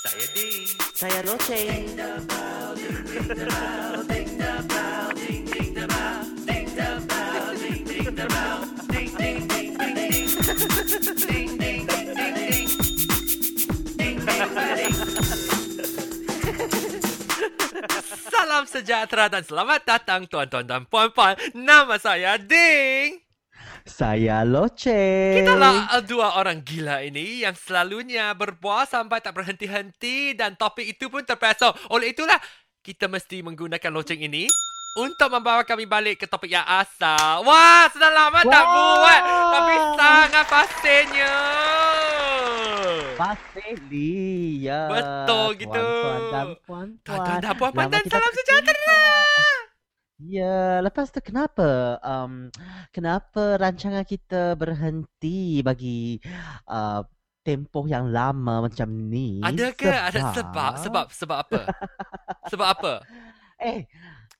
Saya Ding. Saya Loceng. Salam sejahtera dan selamat datang tuan-tuan dan puan-puan. Nama saya Ding. Saya Loceng. Kita lah uh, dua orang gila ini yang selalunya berbual sampai tak berhenti-henti dan topik itu pun terpesong. Oleh itulah, kita mesti menggunakan loceng ini untuk membawa kami balik ke topik yang asal. Wah, sudah lama tak buat. Tapi sangat pastinya. Pasti ya. Betul gitu. Tuan-tuan dan puan-puan. Tuan-tuan dan puan-puan dan kita salam sejahtera. Ya, lepas tu kenapa um, kenapa rancangan kita berhenti bagi uh, tempoh yang lama macam ni? Ada ke? Ada sebab? Sebab sebab apa? sebab apa? Eh,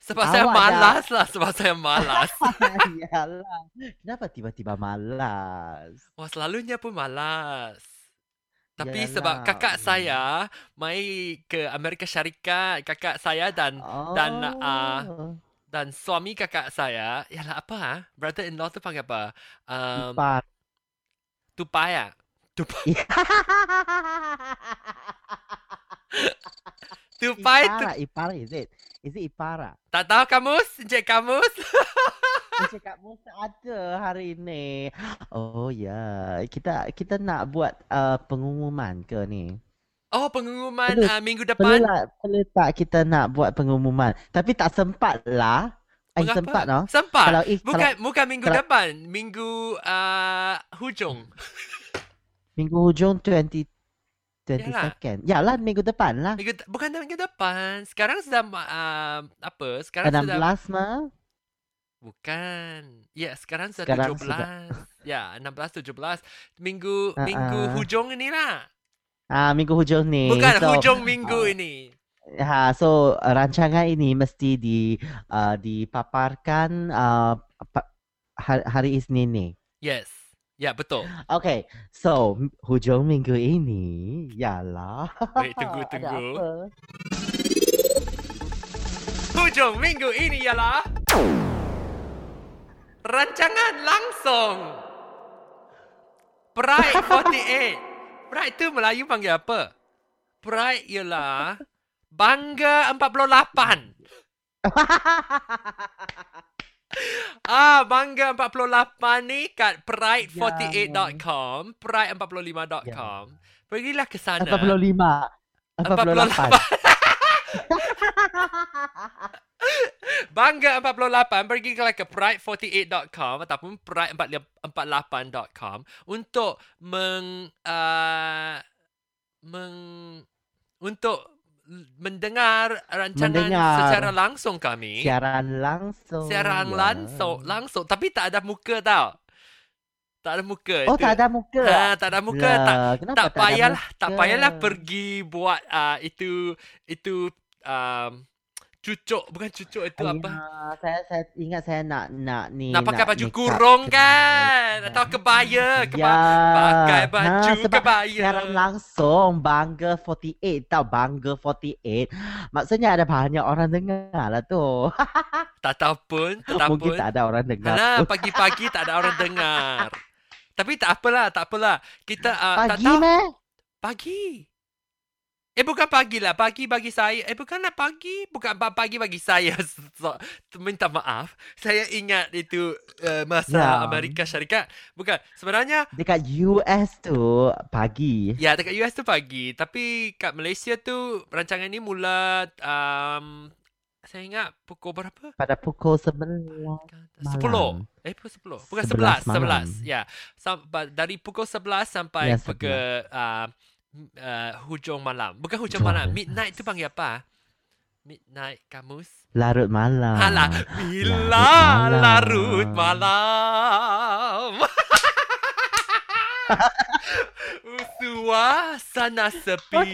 Sebab saya Awak dah- malas lah. Sebab saya malas. Yalah. Kenapa tiba-tiba malas? Wah, selalunya pun malas. Tapi Yalah. sebab kakak saya mai ke Amerika Syarikat, kakak saya dan dan, ah, Oh. Dan suami kakak saya, yalah apa ah? Brother-in-law tu panggil apa? Um, Ipar. tupai ah. Tupai. Tupai tu. Ipara, Ipara, is it? Is it Ipara? Tak tahu kamus? Encik kamus? Cakap Musa ada hari ni. Oh ya, kita kita nak buat uh, pengumuman ke ni? Oh, pengumuman Perlu- uh, minggu Perlu depan. tak, perlu tak kita nak buat pengumuman? Tapi tak sempat lah. Eh, sempat no? Sempat. Kalau is, Bukan kalau bukan minggu kalau- depan, minggu uh, hujung. minggu hujung 20 20 Yalah. second. Yalah minggu depan lah. Minggu bukan minggu depan. Sekarang sudah uh, apa? Sekarang sudah 16 mah. bukan. Ya, sekarang sudah Sekarang 17. Ya, 16 17. Minggu Ah, minggu ah. hujung inilah. Ah, minggu hujung ni. Bukan So, hujung minggu ah, ini. Ha, so uh, rancangan ini mesti di uh, dipaparkan uh, pa- hari, Isnin ni. Yes. Ya, betul. Okay, so hujung minggu ini, yalah. Wait, tunggu, tunggu. Hujung minggu ini ialah rancangan langsung Pride 48. Pride tu Melayu panggil apa? Pride ialah Bangga 48. Ah, Bangga 48 ni kat pride48.com, pride45.com. Pergilah ke sana. 45. 48. 48. Bangga 48 pergilah ke pride48.com ataupun pride48.com untuk meng uh, meng untuk mendengar rancangan Mendengar. secara langsung kami. Siaran langsung. Siaran ya. langsung, langsung tapi tak ada muka tau. Tak ada muka. Oh, itu. tak ada muka. Ha, tak ada muka. Tak Lah, tak tak payahlah tak payahlah pergi buat uh, itu itu um, cucuk. Bukan cucuk itu apa? Ayah, saya saya ingat saya nak nak ni nak pakai baju make up kurung ke- kan? atau kebaya keba Ya. pakai baju ha, sebab kebaya. Siaran langsung Bangga 48 tau Bangga 48 Maksudnya ada banyak orang dengar lah tu. Tak tahu pun tak tahu Mungkin pun. tak ada orang dengar pun. pagi-pagi tak ada orang dengar. Tapi tak apalah tak apalah. Kita uh, tak Pagi tahu. meh? Pagi Eh bukan pagi lah Pagi bagi saya. Eh bukanlah pagi. Bukan pa- pagi bagi saya. So, Minta maaf. Saya ingat itu uh, Masa Ya. Amerika Syarikat. Bukan. Sebenarnya Dekat US tu Pagi. Ya dekat US tu pagi. Tapi kat Malaysia tu Rancangan ni mula um, Saya ingat Pukul berapa? Pada pukul 11 Sepuluh. Eh pukul sepuluh. Bukan sebelas Sebelas malam. Sebelas. Ya. Dari pukul sebelas Sampai Ya, ke uh, uh, Hujung malam. Bukan hujung malam. Midnight tu panggil apa? Midnight kamus? Larut malam. Alah Bila malam. larut malam? Suasana sepi.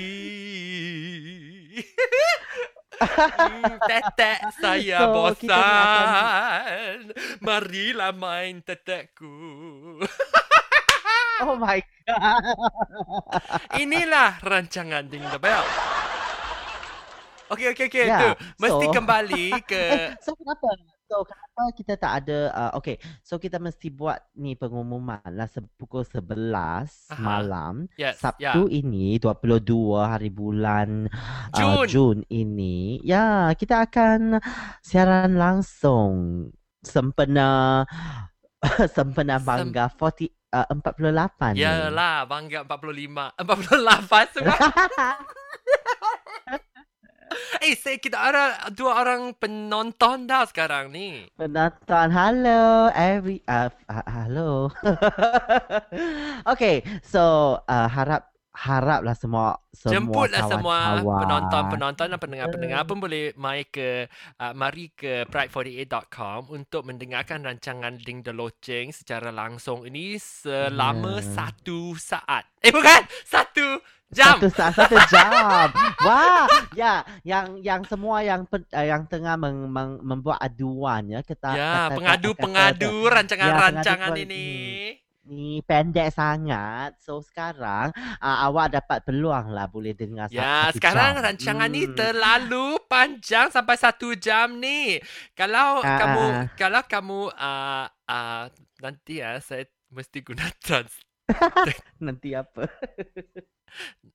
Hmm, Tetek saya So, bosan. Marilah main tetekku Oh my god. Inilah rancangan Ding the Bell. Okey, okey, okey. Ya, Tu, mesti so- kembali ke... Eh, so kenapa? So kenapa kita tak ada uh, okay, so kita mesti buat ni pengumuman lah se- pukul 11 Aha. malam Yes, Sabtu ini 22 hari bulan Jun. uh, Jun ini. Ya, kita akan siaran langsung sempena sempena Sem- Bangga 40 uh, 48 ni. Yalah, Bangga 45. 48 semua. eh, saya kita ada dua orang penonton dah sekarang ni. Penonton, hello every uh, uh, hello. okay, so uh, harap haraplah semua semua Jemputlah semua kawan-kawan. penonton-penonton dan pendengar-pendengar pun boleh mai ke uh, mari ke pride48.com untuk mendengarkan rancangan Ding the Loceng secara langsung ini selama Ya. satu saat. Eh bukan, satu jam. Satu saat satu jam. Wah, ya, yang yang semua yang pen, uh, yang tengah meng, meng, membuat aduan ya, kita Ya, pengadu-pengadu kata- rancangan-rancangan Ya, ini. Ni pendek sangat. So sekarang uh, awak dapat peluang lah boleh dengar Ya, satu sekarang jam. rancangan ni Hmm. terlalu panjang sampai satu jam ni. Kalau Ah, kamu ah. kalau kamu uh, uh, nanti ya saya mesti guna trans nanti apa?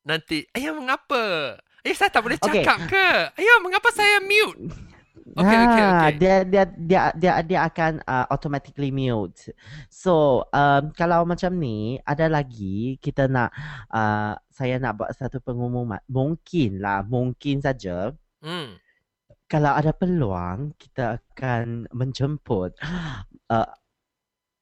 nanti. Ayah mengapa? Eh saya tak boleh cakap ke? Ayah mengapa saya mute? Okey, Ah, okey. Dia dia dia dia dia akan uh, automatically mute. So, um, kalau macam ni ada lagi kita nak uh, saya nak buat satu pengumuman. Mungkin lah, mungkin saja Hmm. kalau ada peluang kita akan menjemput uh,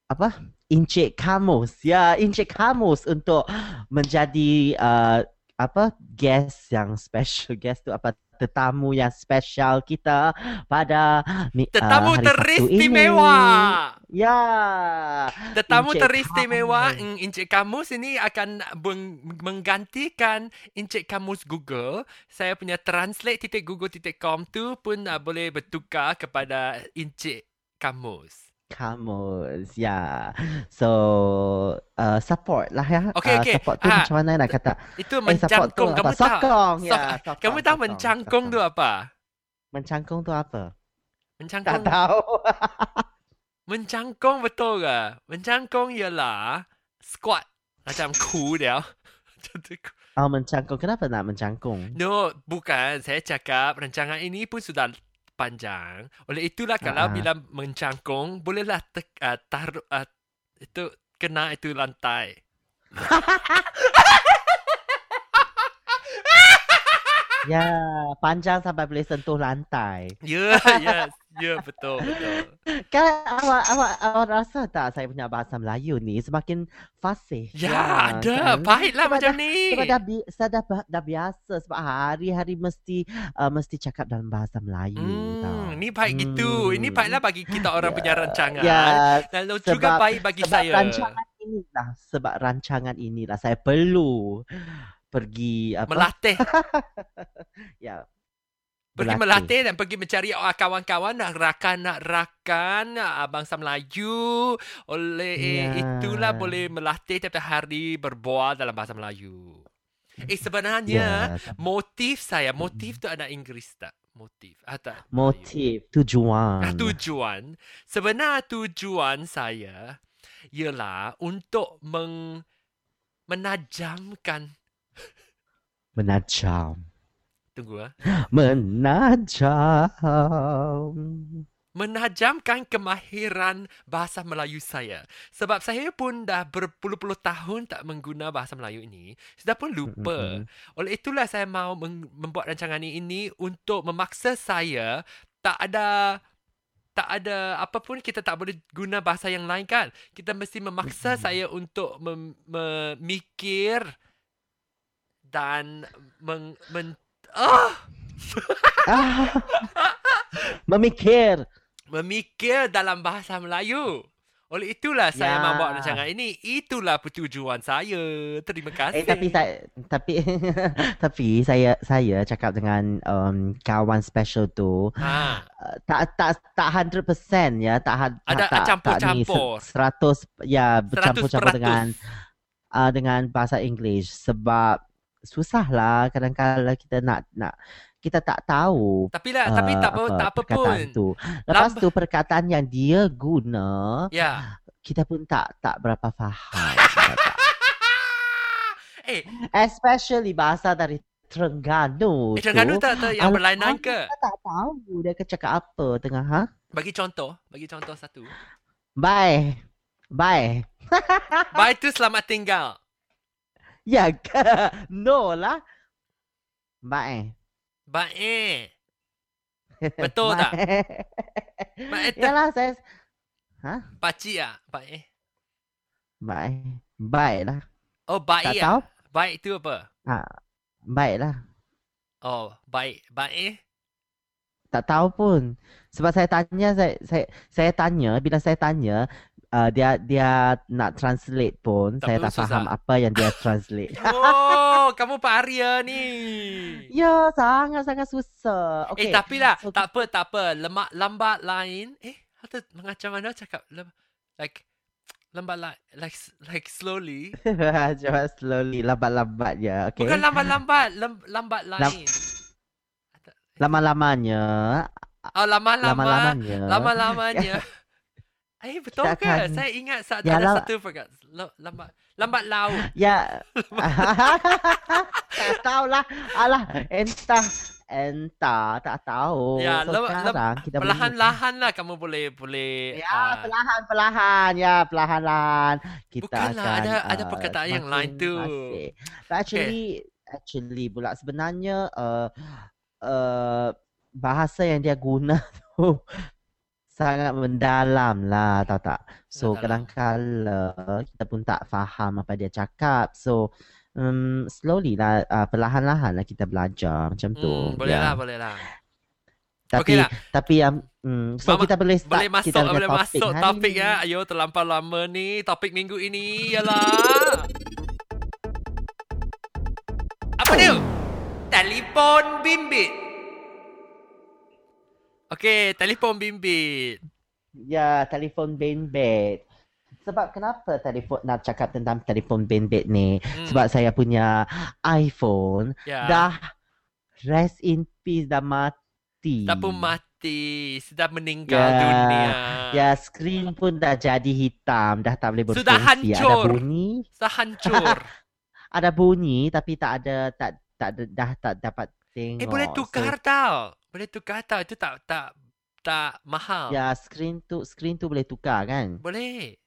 apa? Encik Kamus. Ya, Encik Kamus untuk menjadi uh, apa? Guest yang special. Guest tu apa? Tetamu yang special kita pada uh, Tetamu Sabtu teristimewa. ini. Ya. Tetamu Encik teristimewa Encik Kamus ini akan meng- menggantikan Encik Kamus Google. Saya punya translate.google.com tu pun uh, boleh bertukar kepada Encik Kamus. Kamus. Ya. So, uh, support lah ya. Okey, Uh, okey. Support tu Ah. macam mana nak kata? Itu Eh, mencangkung. apa? Kamu tahu? Sokong. Ya, sokong, Kamu tahu sokong, mencangkung tu apa? Mencangkung tu apa? Tak Mencangkung. tahu. Mencangkung betul ke? Mencangkung ialah squat. Macam cool dia. Oh, mencangkung. Kenapa nak mencangkung? No, bukan. Saya cakap rancangan ini pun sudah panjang. Oleh itulah kalau Ah. bila mencangkung, bolehlah tek, uh, taruh uh, itu kena itu lantai. Ya, panjang sampai boleh sentuh lantai. Ya, yes. Ya, betul, betul. Kan awak awak awak rasa tak saya punya bahasa Melayu ni semakin fasih. Ya, ada. kan? Baiklah Sebab macam dah- ni. Sebab dah, bi- saya dah, dah biasa sebab hari-hari mesti uh, mesti cakap dalam bahasa Melayu tau. Hmm, ni baik gitu. Ini Hmm. baiklah bagi kita orang punya rancangan. Ya, Lalu juga sebab- baik bagi sebab saya. rancangan inilah sebab rancangan inilah saya perlu pergi apa? Melatih. ya. Pergi berlatih. melatih dan pergi mencari kawan-kawan nak rakan nak rakan bangsa Melayu. Oleh Ya. itulah boleh melatih tiap hari berbual dalam bahasa Melayu. Eh sebenarnya Ya, motif saya, motif tu ada Inggeris tak? Motif. Ah, tak. Melayu. motif tujuan. Ah, tujuan. Sebenar tujuan saya ialah untuk meng, menajamkan Menajam. tunggu ah. Menajam. menajamkan kemahiran bahasa Melayu saya. Sebab saya pun dah berpuluh-puluh tahun tak mengguna bahasa Melayu ini. Sudah pun lupa. Oleh itulah saya mau meng- membuat rancangan ini untuk memaksa saya tak ada tak ada apa pun kita tak boleh guna bahasa yang lain kan. Kita mesti memaksa Mm-mm. saya untuk mem- memikir dan meng, men, ah, Ah. Memikir. memikir dalam bahasa Melayu. Oleh itulah saya Ya. membuat rancangan ini. Itulah pertujuan saya. Terima kasih. Eh tapi saya tapi tapi saya saya cakap dengan um, kawan special tu ha. uh, tak tak tak 100% ya tak Ada tak, tak, tak ni campur-campur. se- 100 ya bercampur-campur 100%. dengan uh, dengan bahasa English sebab susah lah kadang-kadang kita nak nak kita tak tahu Tapi lah, tapi tak apa, tak apa pun. tu. Lepas Lamb- tu perkataan yang dia guna Ya. kita pun tak tak berapa faham. eh, Especially bahasa dari Terengganu eh Terengganu tu. tak tak yang Alamak, berlainan ke? Kita tak tahu dia akan cakap apa tengah ha? Bagi contoh, bagi contoh satu. Bye. Bye. Bye tu selamat tinggal. Ya ke? No lah. Bye. Baik. Betul tak? Bye. Baik tu. Yalah saya Pakcik ah, baik. Bye. Bye lah. Oh, Tak baik tahu? ah. Baik tu apa? Ha. Bye lah. Oh, baik. Baik. Tak tahu pun. Sebab saya tanya saya saya saya tanya bila saya tanya uh, dia dia nak translate pun Tak saya tak faham susah. apa yang dia translate. Oh, kamu Pak Arya ni. ya, sangat-sangat susah. Eh, Okey. tapi lah, so- tak apa, tak apa. Lemak lambat lain. Eh, atau macam mana cakap? Lem, like, lambat lain. Like, like slowly. Coba slowly lambat-lambat ya. Okey. Bukan lambat-lambat. Lem, lambat lain. Lama-lamanya. Oh, lama-lama. Lama-lamanya. Lama-lamanya. Eh, betul Kita ke? akan- Saya ingat saat Ya, ada lam- satu. Lam- Lambat. Lambat laut. Ya. tak tahulah. Alah, entah. Entah, tak tahu. Ya, so, lem- lem- sekarang kita boleh- Perlahan-lahan lah kamu boleh boleh Ya, ah, perlahan-perlahan. Ya, perlahan-lahan. Kita Bukanlah, akan ada- ada uh, perkataan yang lain tu. But actually, actually pula sebenarnya uh, uh, bahasa yang dia guna tu sangat mendalam lah, tahu tak? So, Mendalam. kadang-kadang kita pun tak faham apa dia cakap. So, um, slowly lah, uh, perlahan-lahan lah kita belajar macam tu. hmm, boleh Ya. lah, boleh lah. Tapi, Okey lah. tapi yang, um, so Mama- kita boleh start Boleh masuk, kita boleh masuk hari topik ya. Ayo, terlampau lama ni. Topik minggu ini ialah... Apa dia? Telefon bimbit. Okey, telefon bimbit. Ya, telefon bimbit. Sebab kenapa telefon nak cakap tentang telefon bimbit ni? Hmm, Sebab saya punya iPhone ya. dah rest in peace dah mati. Tak pun mati. Sudah meninggal Ya, dunia. Ya, screen pun dah jadi hitam, dah tak boleh berfungsi. Sudah hancur. Ada bunyi, Sudah hancur. ada bunyi tapi tak ada tak tak dah tak dapat tengok. eh, boleh tukar tau. Boleh tukar tau. Itu tak tak tak mahal. Ya, screen tu screen tu boleh tukar kan? Boleh.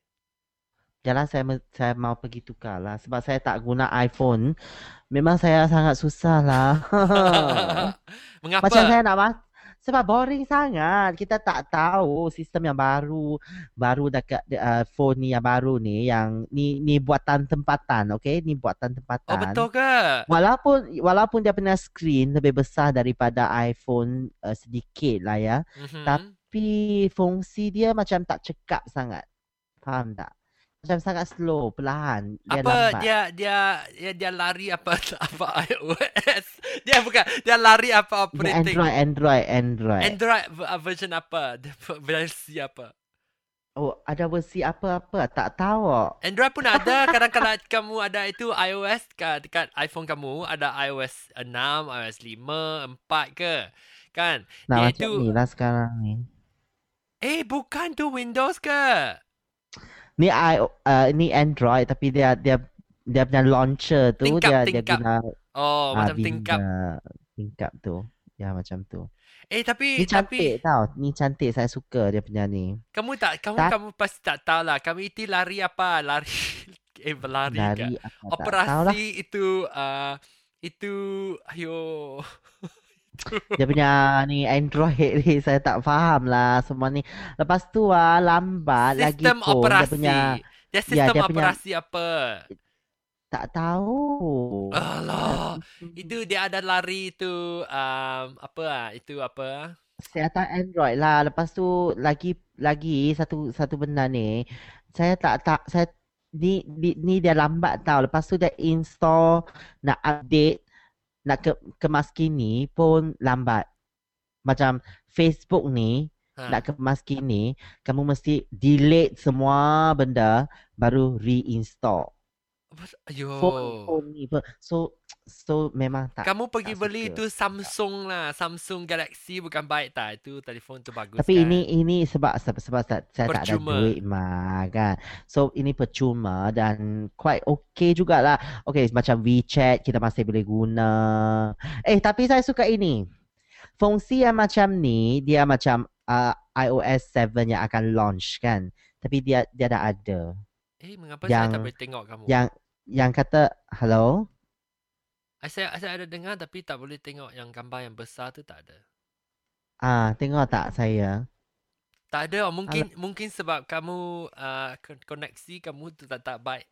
Jalan saya saya mau pergi tukar lah sebab saya tak guna iPhone. Memang saya sangat susah lah. Mengapa? Macam saya nak sebab boring sangat. Kita tak tahu sistem yang baru baru dekat uh, phone ni yang baru ni yang ni ni buatan tempatan, okey? Ni buatan tempatan. Oh, betul ke? Walaupun walaupun dia punya screen lebih besar daripada iPhone uh, sedikit lah ya. Mhm. Tapi fungsi dia macam tak cekap sangat. Faham tak? Macam sangat slow, perlahan. Dia apa lambat. dia dia dia dia lari apa apa iOS? Dia bukan dia lari apa operating? Android, Android, Android. Android v- version apa? Versi apa? oh, ada versi apa-apa? Tak tahu. Android pun ada. Kadang-kadang kamu ada itu iOS kat dekat iPhone kamu ada iOS 6, iOS 5, 4 ke? Kan? Nah, Dia macam itu- ni lah sekarang ni. Eh, bukan tu Windows ke? Ni I, uh, ni Android tapi dia dia dia punya launcher tu Tingkap, dia dia tingkap. guna Oh, ah, macam tingkap. tingkap tu. Ya macam tu. Eh, tapi Ni tapi cantik tau. Ni cantik saya suka dia punya ni. kamu tak kamu Tak- kamu pasti tak tahu lah. Kami itu lari apa? Lari eh berlari ke? Dari apa. Operasi itu uh, itu ayo Dia punya ni Android ni saya tak faham lah semua ni. Lepas tu ah lambat lagi sistem pun operasi. dia punya Dia sistem dia punya- operasi apa? tak tahu. Alah, itu dia ada lari itu um, apa ah? Itu apa? Saya tahu Android lah. Lepas tu lagi lagi satu satu benda ni. Saya tak tak saya ni ni, ni dia lambat tau. Lepas tu dia install nak update nak ke kemas kini pun lambat. Macam Facebook ni Ha. nak kemas kini kamu mesti delete semua benda baru reinstall. Ayo. Phone phone ni apa. So so memang tak Kamu pergi tak beli suka. tu Samsung lah. Samsung Galaxy bukan baik tak? Itu telefon tu bagus Tapi kan? ini ini sebab sebab, sebab saya, saya tak ada Percuma. duit mah kan. So ini percuma dan quite okay jugalah. Okay macam WeChat kita masih boleh guna. Eh tapi saya suka ini. Fungsi yang macam ni dia macam uh, iOS 7 yang akan launch kan. Tapi dia dia dah ada. Eh, mengapa saya tak Yang- boleh tengok kamu? Yang yang kata hello. Saya, saya ada dengar tapi tak boleh tengok yang gambar yang besar tu tak ada. Ah tengok tak saya? Tak ada. oh, Mungkin mungkin sebab kamu uh, kon- koneksi kamu tu tak tak baik.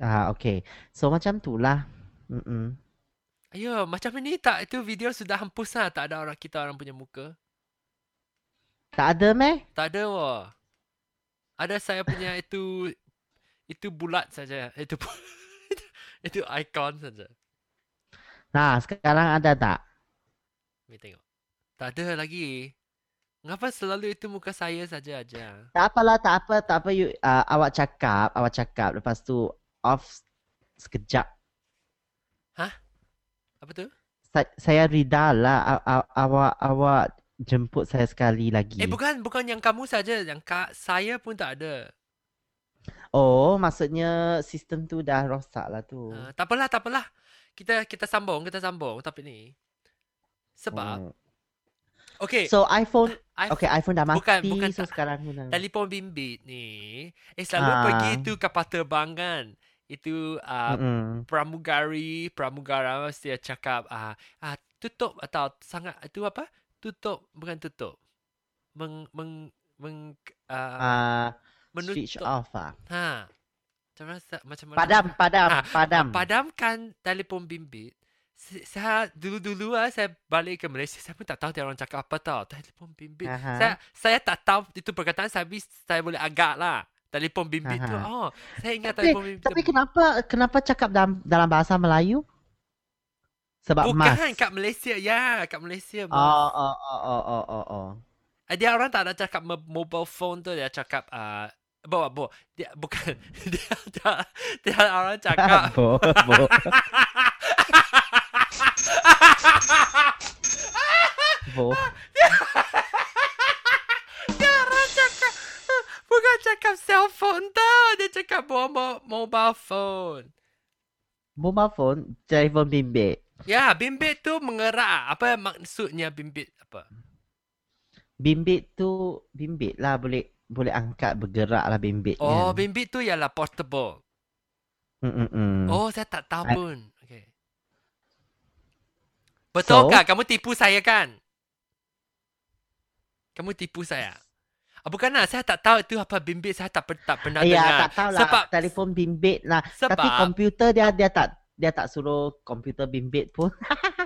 Ah okay. So macam tu lah. Mm-mm. Ayo, macam ini tak itu video sudah hempus lah. Tak ada orang kita orang punya muka. Tak ada meh? Tak ada wah. Ada saya punya itu itu bulat saja. Itu itu icon saja. Nah sekarang ada tak? Mari tengok. Tak ada lagi. Mengapa selalu itu muka saya saja aja? Tak apalah, tak apa, tak apa. You, uh, awak cakap, awak cakap. Lepas tu off sekejap. Apa tu? Sa- saya Rida lah. Awak, awak jemput saya sekali lagi. Eh bukan bukan yang kamu saja, yang ka, saya pun tak ada. Oh, maksudnya sistem tu dah rosak lah tu. Uh, tak apalah, tak apalah. Kita kita sambung, kita sambung topik ni. Sebab Hmm. okey, So iPhone, I- okay iPhone dah mati. Bukan- bukan so tak- sekarang guna. telefon bimbit ni eh selalu Ah. pergi tu kapal terbang kan. Itu uh, Mm-mm. pramugari, pramugara mesti cakap ah ah tutup atau sangat itu apa? Tutup bukan tutup. Meng meng meng uh, Ah, switch menutup. off ah. Ha. Macam mana sa- macam mana? Padam, padam, Ah, padam. Padamkan telefon bimbit. Saya dulu-dulu ah saya balik ke Malaysia saya pun tak tahu dia orang cakap apa tau telefon bimbit. Aha. Saya saya tak tahu itu perkataan saya habis saya boleh agak lah. Telefon bimbit tu. Aha. Oh, saya ingat Tapi, telefon bimbit. tapi tu. kenapa kenapa cakap dalam dalam bahasa Melayu? Sebab Bukan mas. kat Malaysia. Ya, kat Malaysia. mas. Oh, oh, oh, oh, oh, oh, oh. Ah, Dia orang tak ada cakap mo- mobile phone tu. Dia cakap... Uh, bo, bo, dia bukan. dia, dia, dia orang cakap... bo, bo. bo. dia orang cakap... Bukan cakap cellphone tau. Dia cakap mo- mobile phone. Mobile phone, telefon bimbit. Ya, bimbit tu mengerak. Apa maksudnya bimbit? Apa? Bimbit tu bimbit lah boleh boleh angkat bergerak lah bimbitnya. Oh, bimbit tu ialah portable. Mm-mm. Oh, saya tak tahu I- pun. Okay. Betul So? kan? Kamu tipu saya kan? Kamu tipu saya. Ah, bukan lah. Saya tak tahu itu apa bimbit. Saya tak, per- tak pernah Ya, dengar. tak tahu lah. Sebab, Telefon bimbit lah. Tapi sebab, komputer dia dia tak dia tak suruh komputer bimbit pun.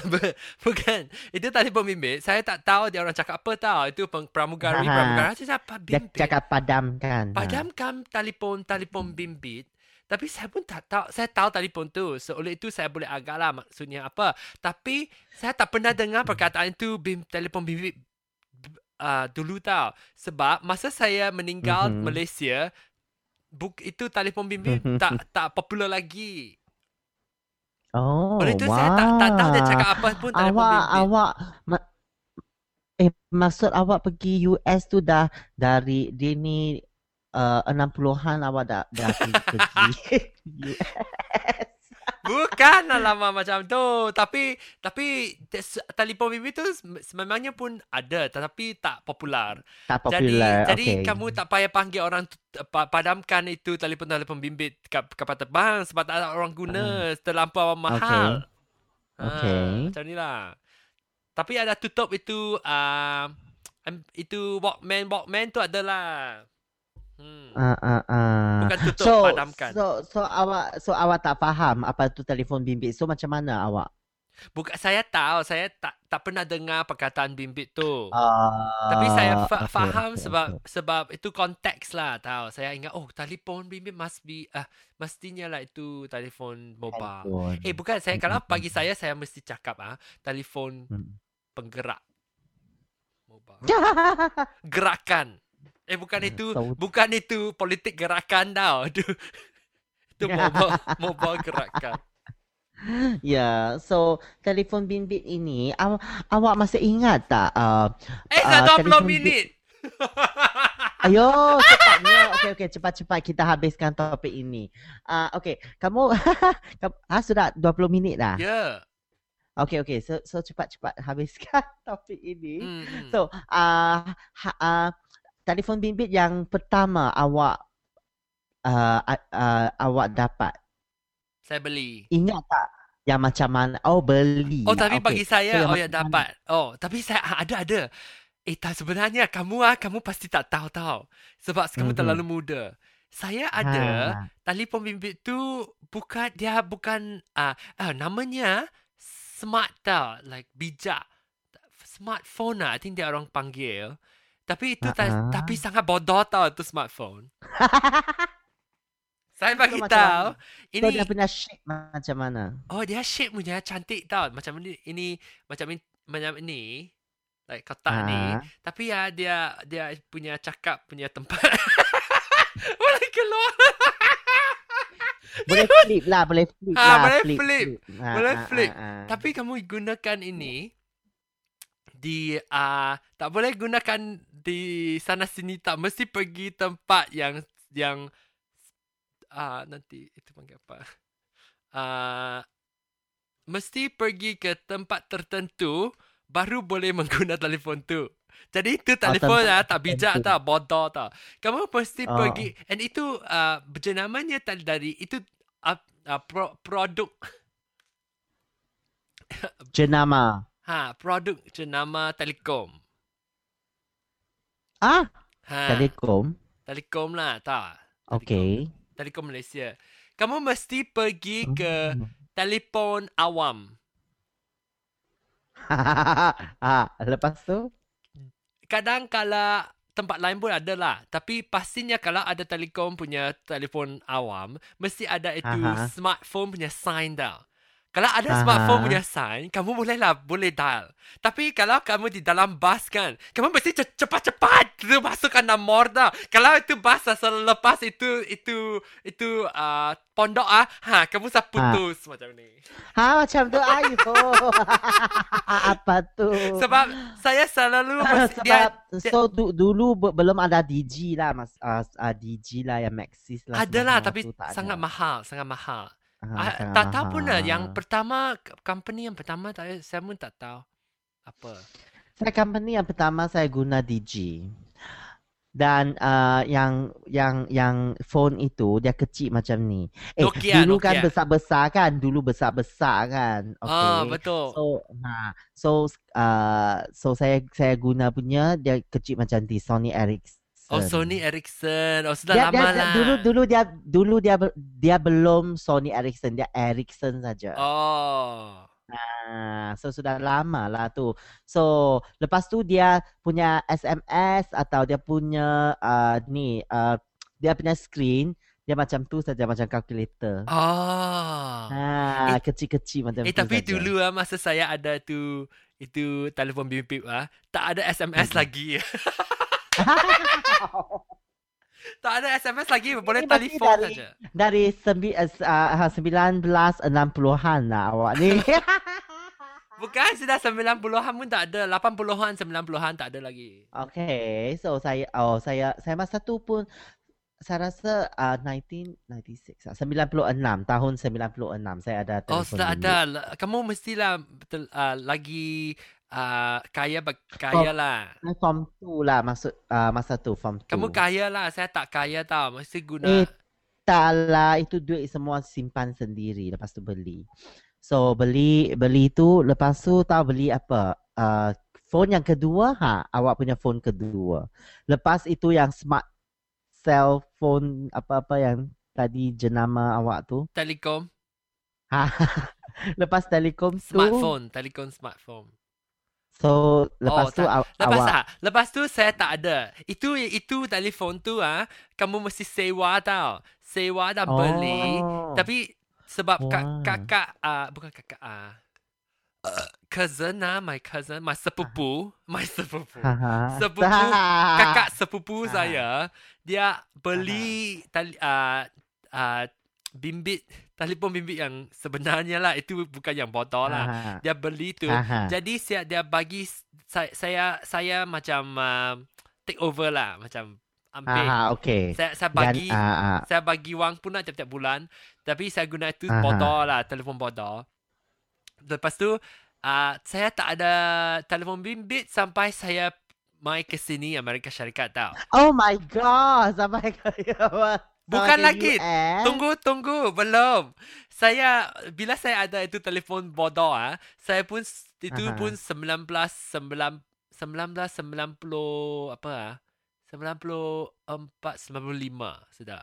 bukan. Itu telefon bimbit. Saya tak tahu dia orang cakap apa tahu. Itu pramugari, Ha, ha. pramugara. Saya cakap apa Dia bimbit. cakap padam kan. Ha. Padamkan telefon, telefon bimbit. Tapi saya pun tak tahu. Saya tahu telefon tu. So, oleh itu saya boleh agak lah maksudnya apa. Tapi saya tak pernah dengar perkataan itu bim, telefon bimbit uh, dulu tau. Sebab masa saya meninggal Mhm. Malaysia, buk, itu telefon bimbit tak tak popular lagi. Oh, Oleh itu wow. saya tak, tak tahu dia cakap apa pun telefon awak bimbit. awak ma- eh maksud awak pergi US tu dah dari dia ni uh, 60-an awak dah dah pergi US. Bukan lama macam tu. Tapi tapi te- telefon bimbit tu sem- sememangnya pun ada tetapi tak popular. Tak Jadi popular. jadi okay. kamu tak payah panggil orang tu- pa- padamkan itu telefon-telefon bimbit kat kapal terbang sebab tak ada orang guna terlampau mahal. Ha, Okay. macam ni lah. Tapi ada tutup itu uh, itu Walkman Walkman tu adalah. Hmm. Ah ah ah. Bukan tutup so, padamkan. So so awak so awak tak faham apa tu telefon bimbit. So macam mana awak? Bukan saya tahu, saya tak tak pernah dengar perkataan bimbit tu. Uh, Tapi saya fa- faham sebab sebab itu konteks lah tahu. Saya ingat oh telefon bimbit must be ah mestinya lah itu telefon mobile. Eh bukan saya kalau Mm-mm. bagi saya saya mesti cakap ah telefon Hmm. penggerak mobile. Gerakan. Eh bukan itu bukan itu politik gerakan tau. Itu Itu mobile, mobile gerakan. Ya, so telefon bimbit ini aw, awak masih ingat tak? Uh, Eh, Ah, dah 20 telefon minit. ayo cepatnya. Okey okey cepat-cepat kita habiskan topik ini. Uh, okey, kamu ah, sudah 20 minit dah. Ya. Okey okey, so so cepat-cepat habiskan topik ini. Hmm. So, uh, ha, uh, telefon bimbit yang pertama awak uh, uh, uh, awak dapat Saya beli. ingat tak yang macam mana? Oh beli. Oh, tapi Okey. bagi saya, yang oh ya macam mana? dapat. Oh, tapi saya ah, ada ada. Eh, tak sebenarnya kamu ah, kamu pasti tak tahu tahu. Sebab kamu Mhm. terlalu muda. Saya ada Ha. telefon bimbit tu bukan dia bukan ah uh, namanya smart tau, like bijak. Smartphone lah, I think dia orang panggil. Tapi itu ta- Ha-ha. tapi sangat bodoh tau itu smartphone. Saya bagi tahu ini dia punya shape macam mana? Oh dia shape punya cantik tau Macam ini, ini Macam ini Macam ini Like kotak ni Ah. Tapi ya dia Dia punya cakap Punya tempat Boleh keluar Boleh flip lah, boleh flip Ah, lah. boleh flip. Ah, Boleh ah, flip. ah, ah. Tapi kamu gunakan ini Di uh, Tak boleh gunakan Di sana sini tak Mesti pergi tempat yang Yang uh, Nanti Itu panggil apa uh, Mesti pergi ke tempat tertentu Baru boleh menggunakan telefon tu jadi itu telefon tempat ah, tak bijak tau, bodoh tau. Kamu mesti Oh. pergi and itu uh, jenamanya tadi dari itu uh, uh, pro, produk Jenama. Ha produk jenama Telekom. Ah, Ha Telekom. Telekom lah tak. Okay. Telekom Malaysia. Kamu mesti pergi ke Hmm. telefon awam. ah, lepas tu? Kadang kalau tempat lain pun ada lah. Tapi pastinya kalau ada Telekom punya telefon awam, mesti ada itu Aha. smartphone punya sign tau. Kalau ada Aha. smartphone punya sign, kamu boleh lah, boleh dial. Tapi kalau kamu di dalam bus kan, kamu mesti ce- cepat-cepat tu masukkan nombor dah. Kalau itu bus asal lepas itu, itu, itu uh, pondok ah, ha, kamu saya putus macam ni. Ha, macam tu. Ayo. Apa tu? Sebab saya selalu mesti, dia, Sebab so du, dulu be- belum ada DG lah mas uh, uh, DG lah yang Maxis lah ada lah tapi sangat mahal, sangat mahal. Ah, sangat tak tahu pun lah. Yang pertama, company yang pertama tak, saya pun tak tahu. Apa? Saya company yang pertama saya guna DG. Dan uh, yang yang yang phone itu dia kecil macam ni. Eh Nokia, dulu kan Nokia. besar-besar kan, dulu besar-besar kan. Okay. Ah, betul. So, ha, so uh, so saya saya guna punya dia kecil macam di Sony Ericsson. Oh, Sony Ericsson. Oh, sudah dia, lama dia, lah. Dulu dulu dia dulu dia dia belum Sony Ericsson, dia Ericsson saja. Oh. Ah, so sudah lama lah tu. So lepas tu dia punya SMS atau dia punya uh, ni uh, dia punya screen dia macam tu saja macam calculator. Oh. Ah, kecil-kecil macam eh, tu tapi saja. dulu ah, masa saya ada tu, itu telefon bimbit ah, tak ada SMS Hmm. lagi. tak ada SMS lagi, boleh Ini telefon dari- saja. Dari sembi, uh, 1960-an lah awak ni. Bukan sudah 90-an pun tak ada, 80-an, 90-an tak ada lagi. Okay, so saya oh saya saya masa tu pun saya rasa uh, 1996 lah, 96 tahun 96 saya ada telefon Oh, sudah ada. Kamu mestilah betul, uh, lagi uh, kaya bag- kaya lah. Saya Form 2 lah maksud uh, masa tu form 2. Kamu kaya lah. Saya tak kaya tau. Mesti guna. Eh, tak lah itu duit semua simpan sendiri lepas tu beli. So beli beli tu lepas tu tahu beli apa? Uh, phone yang kedua ha awak punya phone kedua. Lepas itu yang smart cell phone apa-apa yang tadi jenama awak tu. Telekom. Ha. Lepas telekom tu. Smartphone. Telekom smartphone. So lepas Oh, tu tak. aw- Lepas awak ah, lepas tu saya tak ada. Itu itu telefon tu ah, kamu mesti sewa tau. Sewa dan beli. Oh. Tapi sebab Wah. kakak ah bukan kakak ah. Uh, cousin ah, my cousin, my sepupu, my sepupu. Haha. Sepupu, kakak sepupu Ah. saya dia beli tali uh, uh, bimbit telefon bimbit yang sebenarnya lah itu bukan yang bodoh lah. Aha. Dia beli tu. Aha. Jadi dia dia bagi saya saya, saya macam uh, take over lah macam ambil. Aha, okey. Saya saya Dan bagi ah, ah. saya bagi wang pun nak tiap-tiap bulan. Tapi saya guna itu Aha. bodoh lah, telefon bodoh. Lepas tu, uh, saya tak ada telefon bimbit sampai saya mai ke sini Amerika Syarikat tau. Oh my god, sampai ke Bukan ke lagi. US. Tunggu, tunggu. Belum. Saya, bila saya ada itu telefon bodoh ah, saya pun, itu Aha. pun 19, 9, 1990, apa ah? 94, 95 sudah.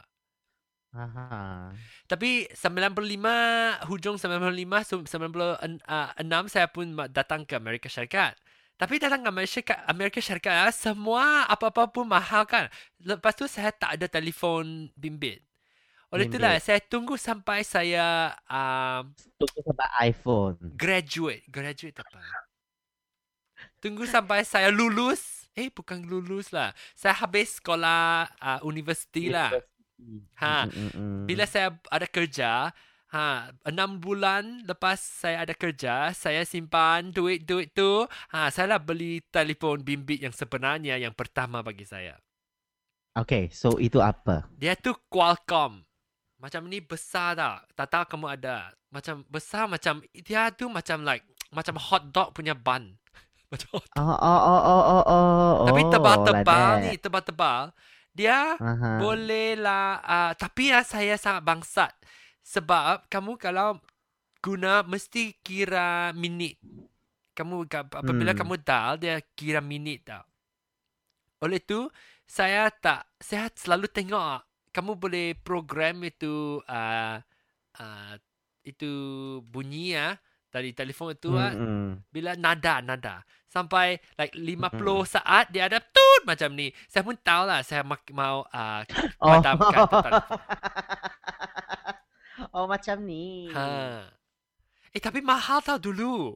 Aha. Tapi 95 hujung 95 so 96 uh, saya pun datang ke Amerika Syarikat. Tapi datang ke Amerika Syarikat, Amerika Syarikat ah, semua apa-apa pun mahal kan. Lepas tu saya tak ada telefon bimbit. Oleh itulah saya tunggu sampai saya um, Tunggu sampai iPhone. graduate. Graduate apa? Tunggu sampai saya lulus. Eh bukan lulus lah. Saya habis sekolah uh, universiti lah. Ha. Bila saya ada kerja, ha, enam bulan lepas saya ada kerja, saya simpan duit-duit tu, ha, saya lah beli telefon bimbit yang sebenarnya yang pertama bagi saya. Okay, so itu apa? Dia tu Qualcomm. Macam ni besar tak? Tak tahu kamu ada. Macam besar macam dia tu macam like macam hot dog punya bun. macam hot. Oh, oh, oh, oh, oh, oh. Tapi oh, tebal-tebal like ni, tebal-tebal. Dia Aha. Boleh lah. Uh, tapi ya saya sangat bangsat. Sebab kamu kalau guna mesti kira minit. Kamu ka- apabila Hmm. kamu dial dia kira minit tau. Oleh tu saya tak saya selalu tengok kamu boleh program itu uh, uh, itu bunyi ya dari telefon itu ah Mm, mm. bila nada nada sampai like 50 Mm. saat dia ada tut macam ni. Saya pun tahu lah saya mak- mau uh, Oh. padamkan tu telefon. oh, macam ni. Ha. Eh tapi mahal tau dulu.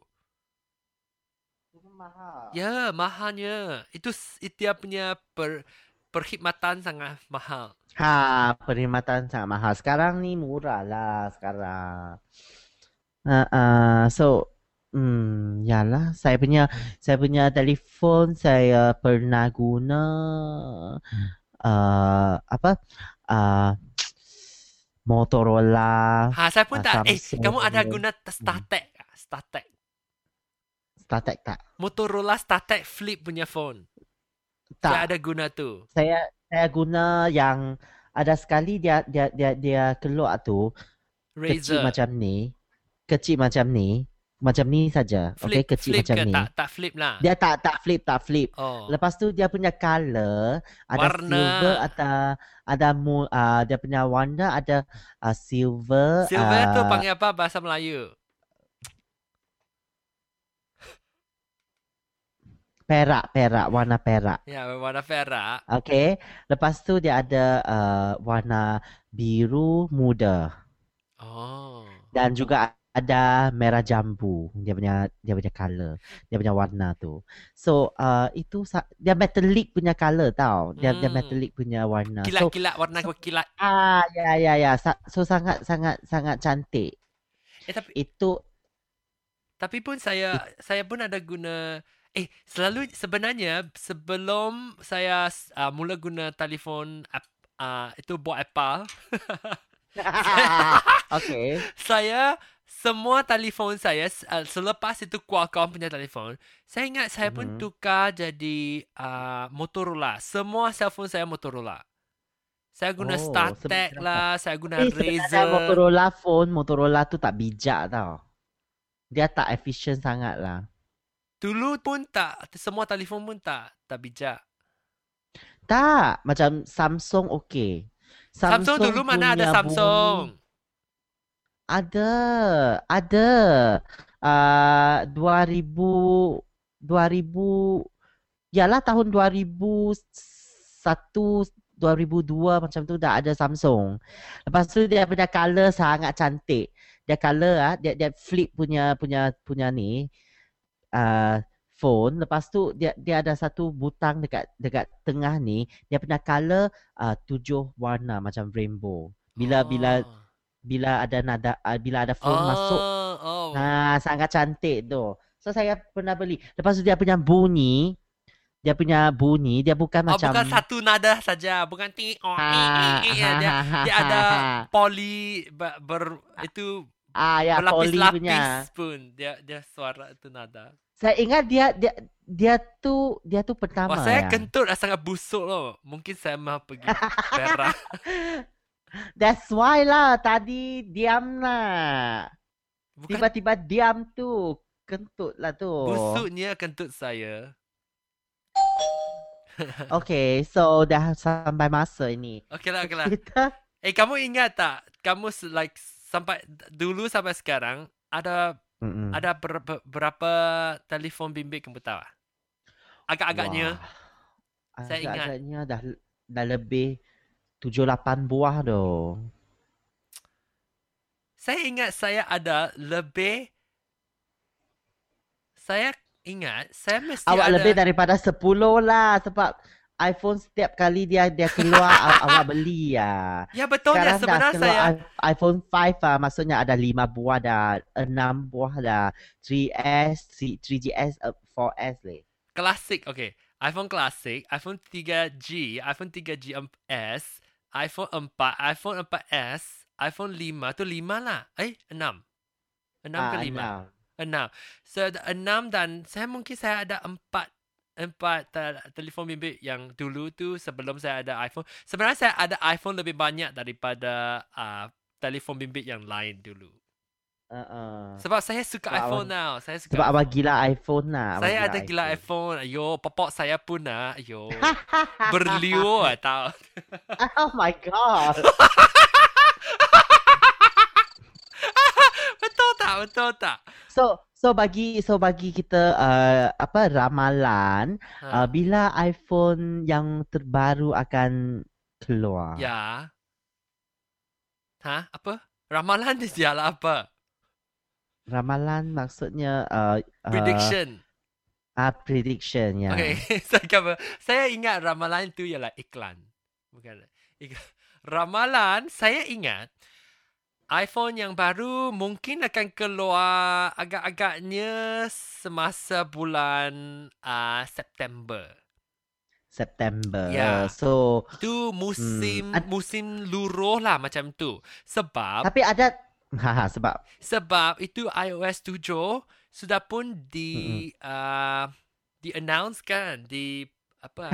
Itu mahal. Ya, mahalnya. Itu dia punya per, perkhidmatan sangat mahal. Ha, perkhidmatan sangat mahal. Sekarang ni murah lah sekarang. Uh, uh, so, hmm, yalah, saya punya saya punya telefon saya pernah guna uh, apa? Uh, Motorola, Ha, saya pun tak. Eh, kamu ada guna StarTech tak? StarTech. StarTech tak? Motorola StarTech flip punya phone. Saya Tak. ada guna tu. Saya saya guna yang ada sekali dia dia dia dia keluar tu kecil Razer. macam ni. Kecil macam ni. Macam ni saja. Okey, kecil flip macam ke ni. tak? Tak flip lah. Dia tak tak flip, tak flip. Oh. Lepas tu dia punya color ada Warna. silver ada ada mu uh, dia punya warna ada uh, silver Silver tu uh, panggil apa bahasa Melayu? perak perak warna perak. Ya, warna perak. Okey. Lepas tu dia ada uh, warna biru muda Oh. dan juga ada merah jambu. Dia punya dia punya color dia punya warna tu. So uh, itu sa- dia metallic punya color tau. Dia dia Hmm. metallic punya warna. So Kilat-kilat warna kilat. ah ya ya ya. Sa- so sangat sangat sangat cantik. Eh tapi itu Tapi pun saya saya pun ada guna eh selalu sebenarnya sebelum saya uh, mula guna telefon uh, itu buat Apple. Okay. Saya semua telefon saya uh, selepas itu Qualcomm punya telefon saya ingat saya pun Mhm. tukar jadi uh, Motorola. Semua cellphone saya Motorola. Saya guna Oh, StarTech lah saya guna eh, Razer. Motorola phone Motorola tu tak bijak tau. Dia tak efisien sangat lah. Dulu pun tak semua telefon pun tak tak bijak. Tak macam Samsung okay Samsung, dulu mana ada Samsung. bunyi- Ada, ada. Uh, 2000, 2000, yalah tahun 2001, 2002 macam tu dah ada Samsung. Lepas tu dia punya color sangat cantik. Dia color ah, dia dia flip punya punya punya ni uh, phone. Lepas tu dia dia ada satu butang dekat dekat tengah ni. Dia punya color uh, tujuh warna macam rainbow. Bila Oh. bila ada nada uh, bila ada phone oh, masuk. Oh. Nah, sangat cantik tu. So saya pernah beli. Lepas tu dia punya bunyi, dia punya bunyi dia bukan Oh, macam bukan satu nada saja, bukan ti oh, i, i, i, ya. dia, dia ada poli ber, ber itu ah ya berlapis-lapis punya. pun. Dia dia suara itu nada. Saya ingat dia dia dia tu dia tu pertama Wah, saya ya. kentut sangat busuk loh. Mungkin saya mau pergi Perak. That's why lah tadi diam lah. Bukan Tiba-tiba diam tu. Kentut lah tu. busuknya kentut saya. Okay, so dah sampai masa ini. Okey lah, okey lah. Kita Eh, kamu ingat tak? Kamu like sampai dulu sampai sekarang ada Mm-mm. ada ber, ber- berapa telefon bimbit kamu tahu? ah? Agak-agaknya. Wah, Saya ingat. Agak-agaknya dah dah lebih 7-8 buah tu. Saya ingat saya ada lebih saya ingat saya mesti Awak ada lebih daripada 10 lah sebab iPhone setiap kali dia dia keluar aw- awak beli ya. Ya betulnya Sekarang dah sebenarnya keluar saya iPhone 5 ah maksudnya ada 5 buah dah, 6 buah dah, 3S, 3- 3GS, uh, 4S leh. klasik okey. iPhone klasik, iPhone 3G, iPhone 3GS, iPhone 4, iPhone 4S, iPhone 5 tu 5 lah. Eh, 6. 6 ke 5? enam. Enam. So ada enam dan saya mungkin saya ada empat empat te- telefon bimbit yang dulu tu sebelum saya ada iPhone. Sebenarnya saya ada iPhone lebih banyak daripada uh, telefon bimbit yang lain dulu. Uh-uh. Sebab saya suka Sebab iPhone now. Saya suka. Sebab awak gila iPhone lah. saya ada gila iPhone. Ayo, popok saya pun ah. Ayo. Berliu tahu. oh my god. Betul tak? Betul tak? So so bagi so bagi kita uh, apa ramalan Ha. uh, bila iPhone yang terbaru akan keluar. Ya. Ha? Apa? Ramalan dia lah apa? Ramalan maksudnya uh, uh, Prediction. Ah prediction ya. Okay, saya cover. Saya ingat ramalan itu ialah iklan. Bukan iklan. Ramalan saya ingat iPhone yang baru mungkin akan keluar agak-agaknya semasa bulan uh, September. September. Ya. So Itu musim Hmm, ad- musim luruh lah macam tu. Sebab tapi ada haha sebab. Sebab itu iOS 7 sudah pun di uh, di announce kan di apa?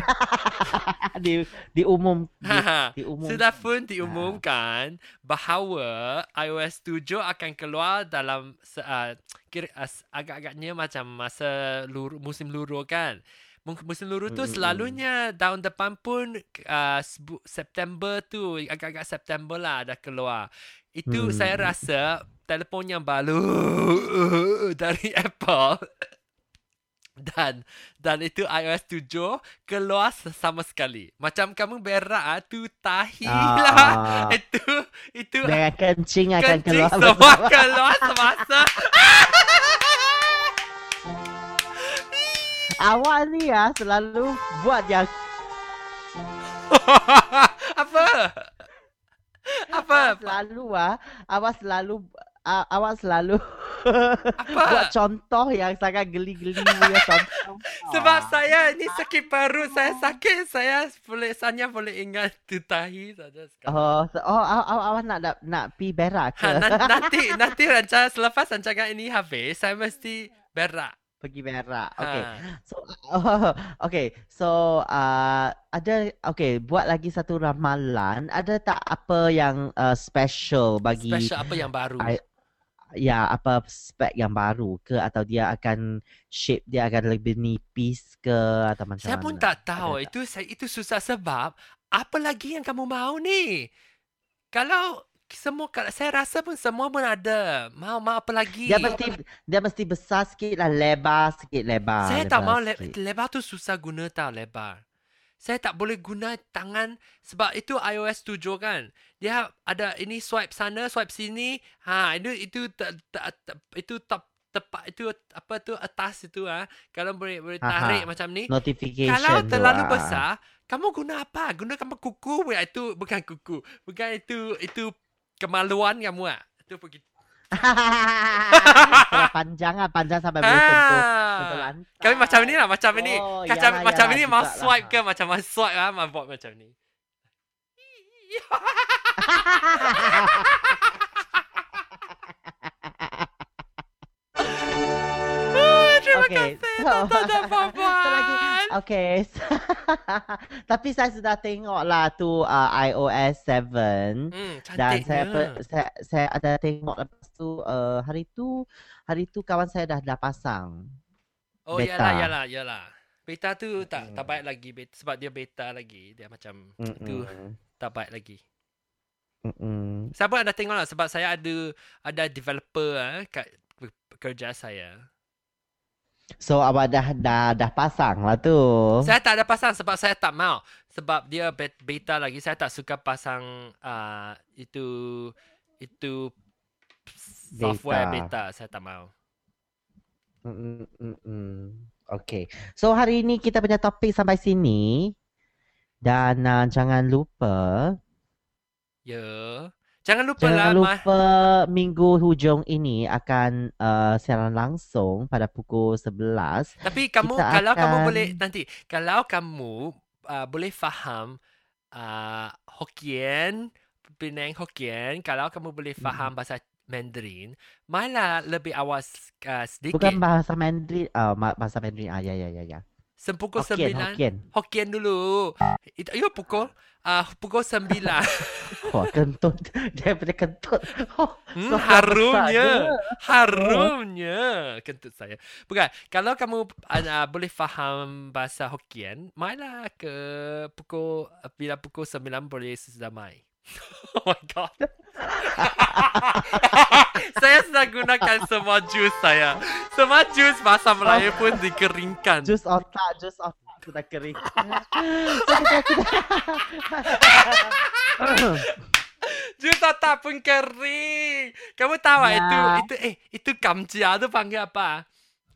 Di diumum di, Ha, diumum. Sudah pun diumumkan bahawa iOS 7 akan keluar dalam uh, kira uh, agak-agaknya macam masa lur, musim luruh kan. Mung- Musim luruh tu selalunya tahun depan pun uh, September tu agak-agak September lah dah keluar. Itu Hmm. saya rasa telefon yang baru dari Apple dan dan itu iOS 7 keluar sama sekali. Macam kamu berak ah, tu tahi lah. Ah, Itu itu dengan kencing akan kencing keluar semua keluar semasa. Awak ni ya selalu buat yang Apa? Apa? selalu ah, awak selalu ah, awak selalu Apa? buat contoh yang sangat geli-geli punya contoh. Sebab saya ni sakit perut, saya sakit, saya boleh hanya boleh ingat tu tahi saja sekarang. Oh, so, oh awak, nak nak, nak pi berak ke? Ha, nan- nanti nanti rancangan selepas rancangan ini habis, saya mesti berak. Pergi berak. Okay. Ha. So, oh, okay. So, uh, ada, okay, buat lagi satu ramalan. Ada tak apa yang uh, special bagi, Special apa yang baru? I- ya, apa spek yang baru ke? Atau dia akan, shape dia akan lebih nipis ke? Atau macam Saya mana? pun tak tahu. Ada Itu saya itu susah sebab apa lagi yang kamu mau ni? Kalau semua kalau saya rasa pun semua pun ada. Mau mau apa lagi? Dia mesti, dia mesti besar sikit lah, lebar sikit, lebar. saya tak lebar mau le- lebar tu susah guna tau lebar. Saya tak boleh guna tangan sebab itu iOS 7 kan. Dia ada ini swipe sana, swipe sini. Ha, itu itu te- te- te- itu top tepat itu apa tu atas itu ah. Kalau boleh boleh Aha. tarik macam ni. Notification Kalau terlalu ah. besar, kamu guna apa? Guna kamu kuku? Weh, itu bukan kuku. Bukan itu itu kemaluan kamu ah. Itu pergi. Panjang ah, panjang sampai boleh sentuh. sentuh Ah. lantai. Kami macam ni lah, macam ni. Oh, Macam yalah, macam yalah ni mau swipe lah. ke macam mau swipe ah, mau buat macam ni. Ah, Terima Okay, kasih. so- so lagi, Puan. Okay. Tapi saya sudah tengok lah tu uh, iOS 7. Hmm, Dan saya, saya saya ada tengok lepas tu uh, hari tu hari tu kawan saya dah dah pasang. Oh, beta. yalah, yalah, yalah. Beta tu tak Mm. tak baik lagi beta, sebab dia beta lagi. Dia macam tu Mm-mm. tak baik lagi. Mm-mm. Siapa ada tengok lah sebab saya ada ada developer ah kat kerja saya. So awak dah dah dah pasang lah tu. Saya tak ada pasang sebab saya tak mau. Sebab dia bet- beta lagi. Saya tak suka pasang uh, itu itu software beta. Saya tak mau. Mm, mm, mm. Okay. So hari ni kita punya topik sampai sini. Dan uh, jangan lupa Ya. Jangan lupa lah. Jangan Ma- lupa minggu hujung ini akan uh, siaran langsung pada pukul 11. Tapi kamu kita kalau kamu akan- boleh nanti kalau kamu uh, boleh faham uh, Hokkien, Penang Hokkien, kalau kamu boleh faham bahasa Mandarin, malah lebih awas uh, sedikit. Bukan bahasa Mandarin, uh, ma- bahasa Mandarin. Ah ya ya ya ya. Sempukul Hokkien, sembilan. Hokkien. Hokkien dulu. Itu ayo pukul uh, pukul sembilan. Wah, kentut. Dia punya kentut. Oh, hmm, harumnya. Harumnya kentut saya. Bukan, kalau kamu uh, boleh faham bahasa Hokkien, malah ke pukul bila pukul sembilan boleh sudah mai. oh my god. saya sudah gunakan semua jus saya. Semua jus bahasa Melayu pun dikeringkan. Jus otak, jus otak sudah kering. Jus otak pun kering. Kamu tahu ya. Ya. itu itu eh itu kamjia tu panggil apa?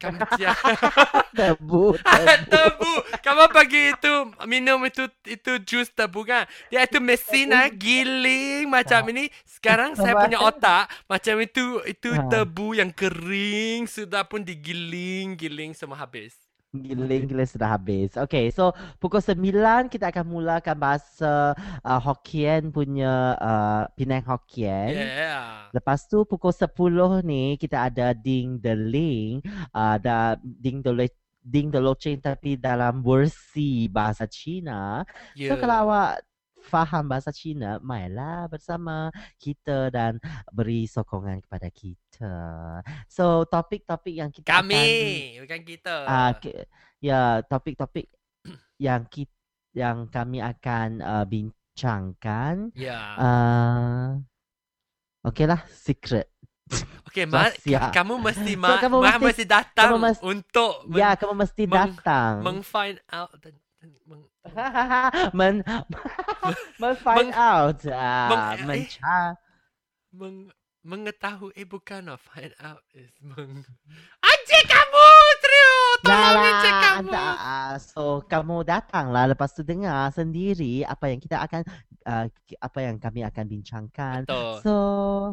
Kamjia. tebu, Ah, tebu. tebu. Kamu bagi itu minum itu itu jus tebu kan? Dia itu mesin ah giling macam ini. Sekarang saya punya otak macam itu itu Ha. tebu yang kering sudah pun digiling-giling semua habis. Giling-giling sudah habis. Okay, so pukul 9 kita akan mulakan bahasa uh, Hokkien punya uh, Penang Hokkien. Yeah. Lepas tu pukul 10 ni kita ada Ding the Ling, uh, ada Ding the Le- Ding the Loceng tapi dalam versi bahasa Cina. Yeah. So kalau awak faham bahasa Cina, mainlah bersama kita dan beri sokongan kepada kita. So topik-topik yang kita akan kami bukan kita. Ah, ke, ya topik-topik yang kita yang kami akan uh, bincangkan. Ya. Uh, Okeylah, secret. Okey, rahsia. kamu mesti So, ma- kamu ma- mesti- mesti datang kamu mesti- untuk men- ya, kamu mesti meng- datang. meng find out dan meng, men men find Meng- out. Ah, meng- eh. meng, mengetahui eh bukan lah find out is meng Anjing kamu Trio tolong encik lah, kamu ah, so kamu datanglah lepas tu dengar sendiri apa yang kita akan uh, apa yang kami akan bincangkan. Betul. So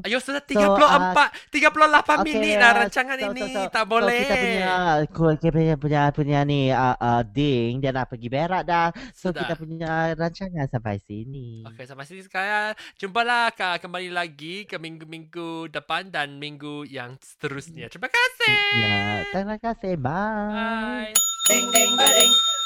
Ayo sudah So, 34 38 okay, minit dah uh, rancangan so- ini so- so- tak So boleh kita punya ku- kita punya punya, punya ni uh, uh, ding dia dah pergi berak dah. So Sudah. kita punya rancangan sampai sini. Okey, sampai sini sekarang. Jumpalah kembali lagi ke minggu-minggu depan dan minggu yang seterusnya. Terima kasih. Ya, terima kasih. Bye. Bye. Ding ding ba ding.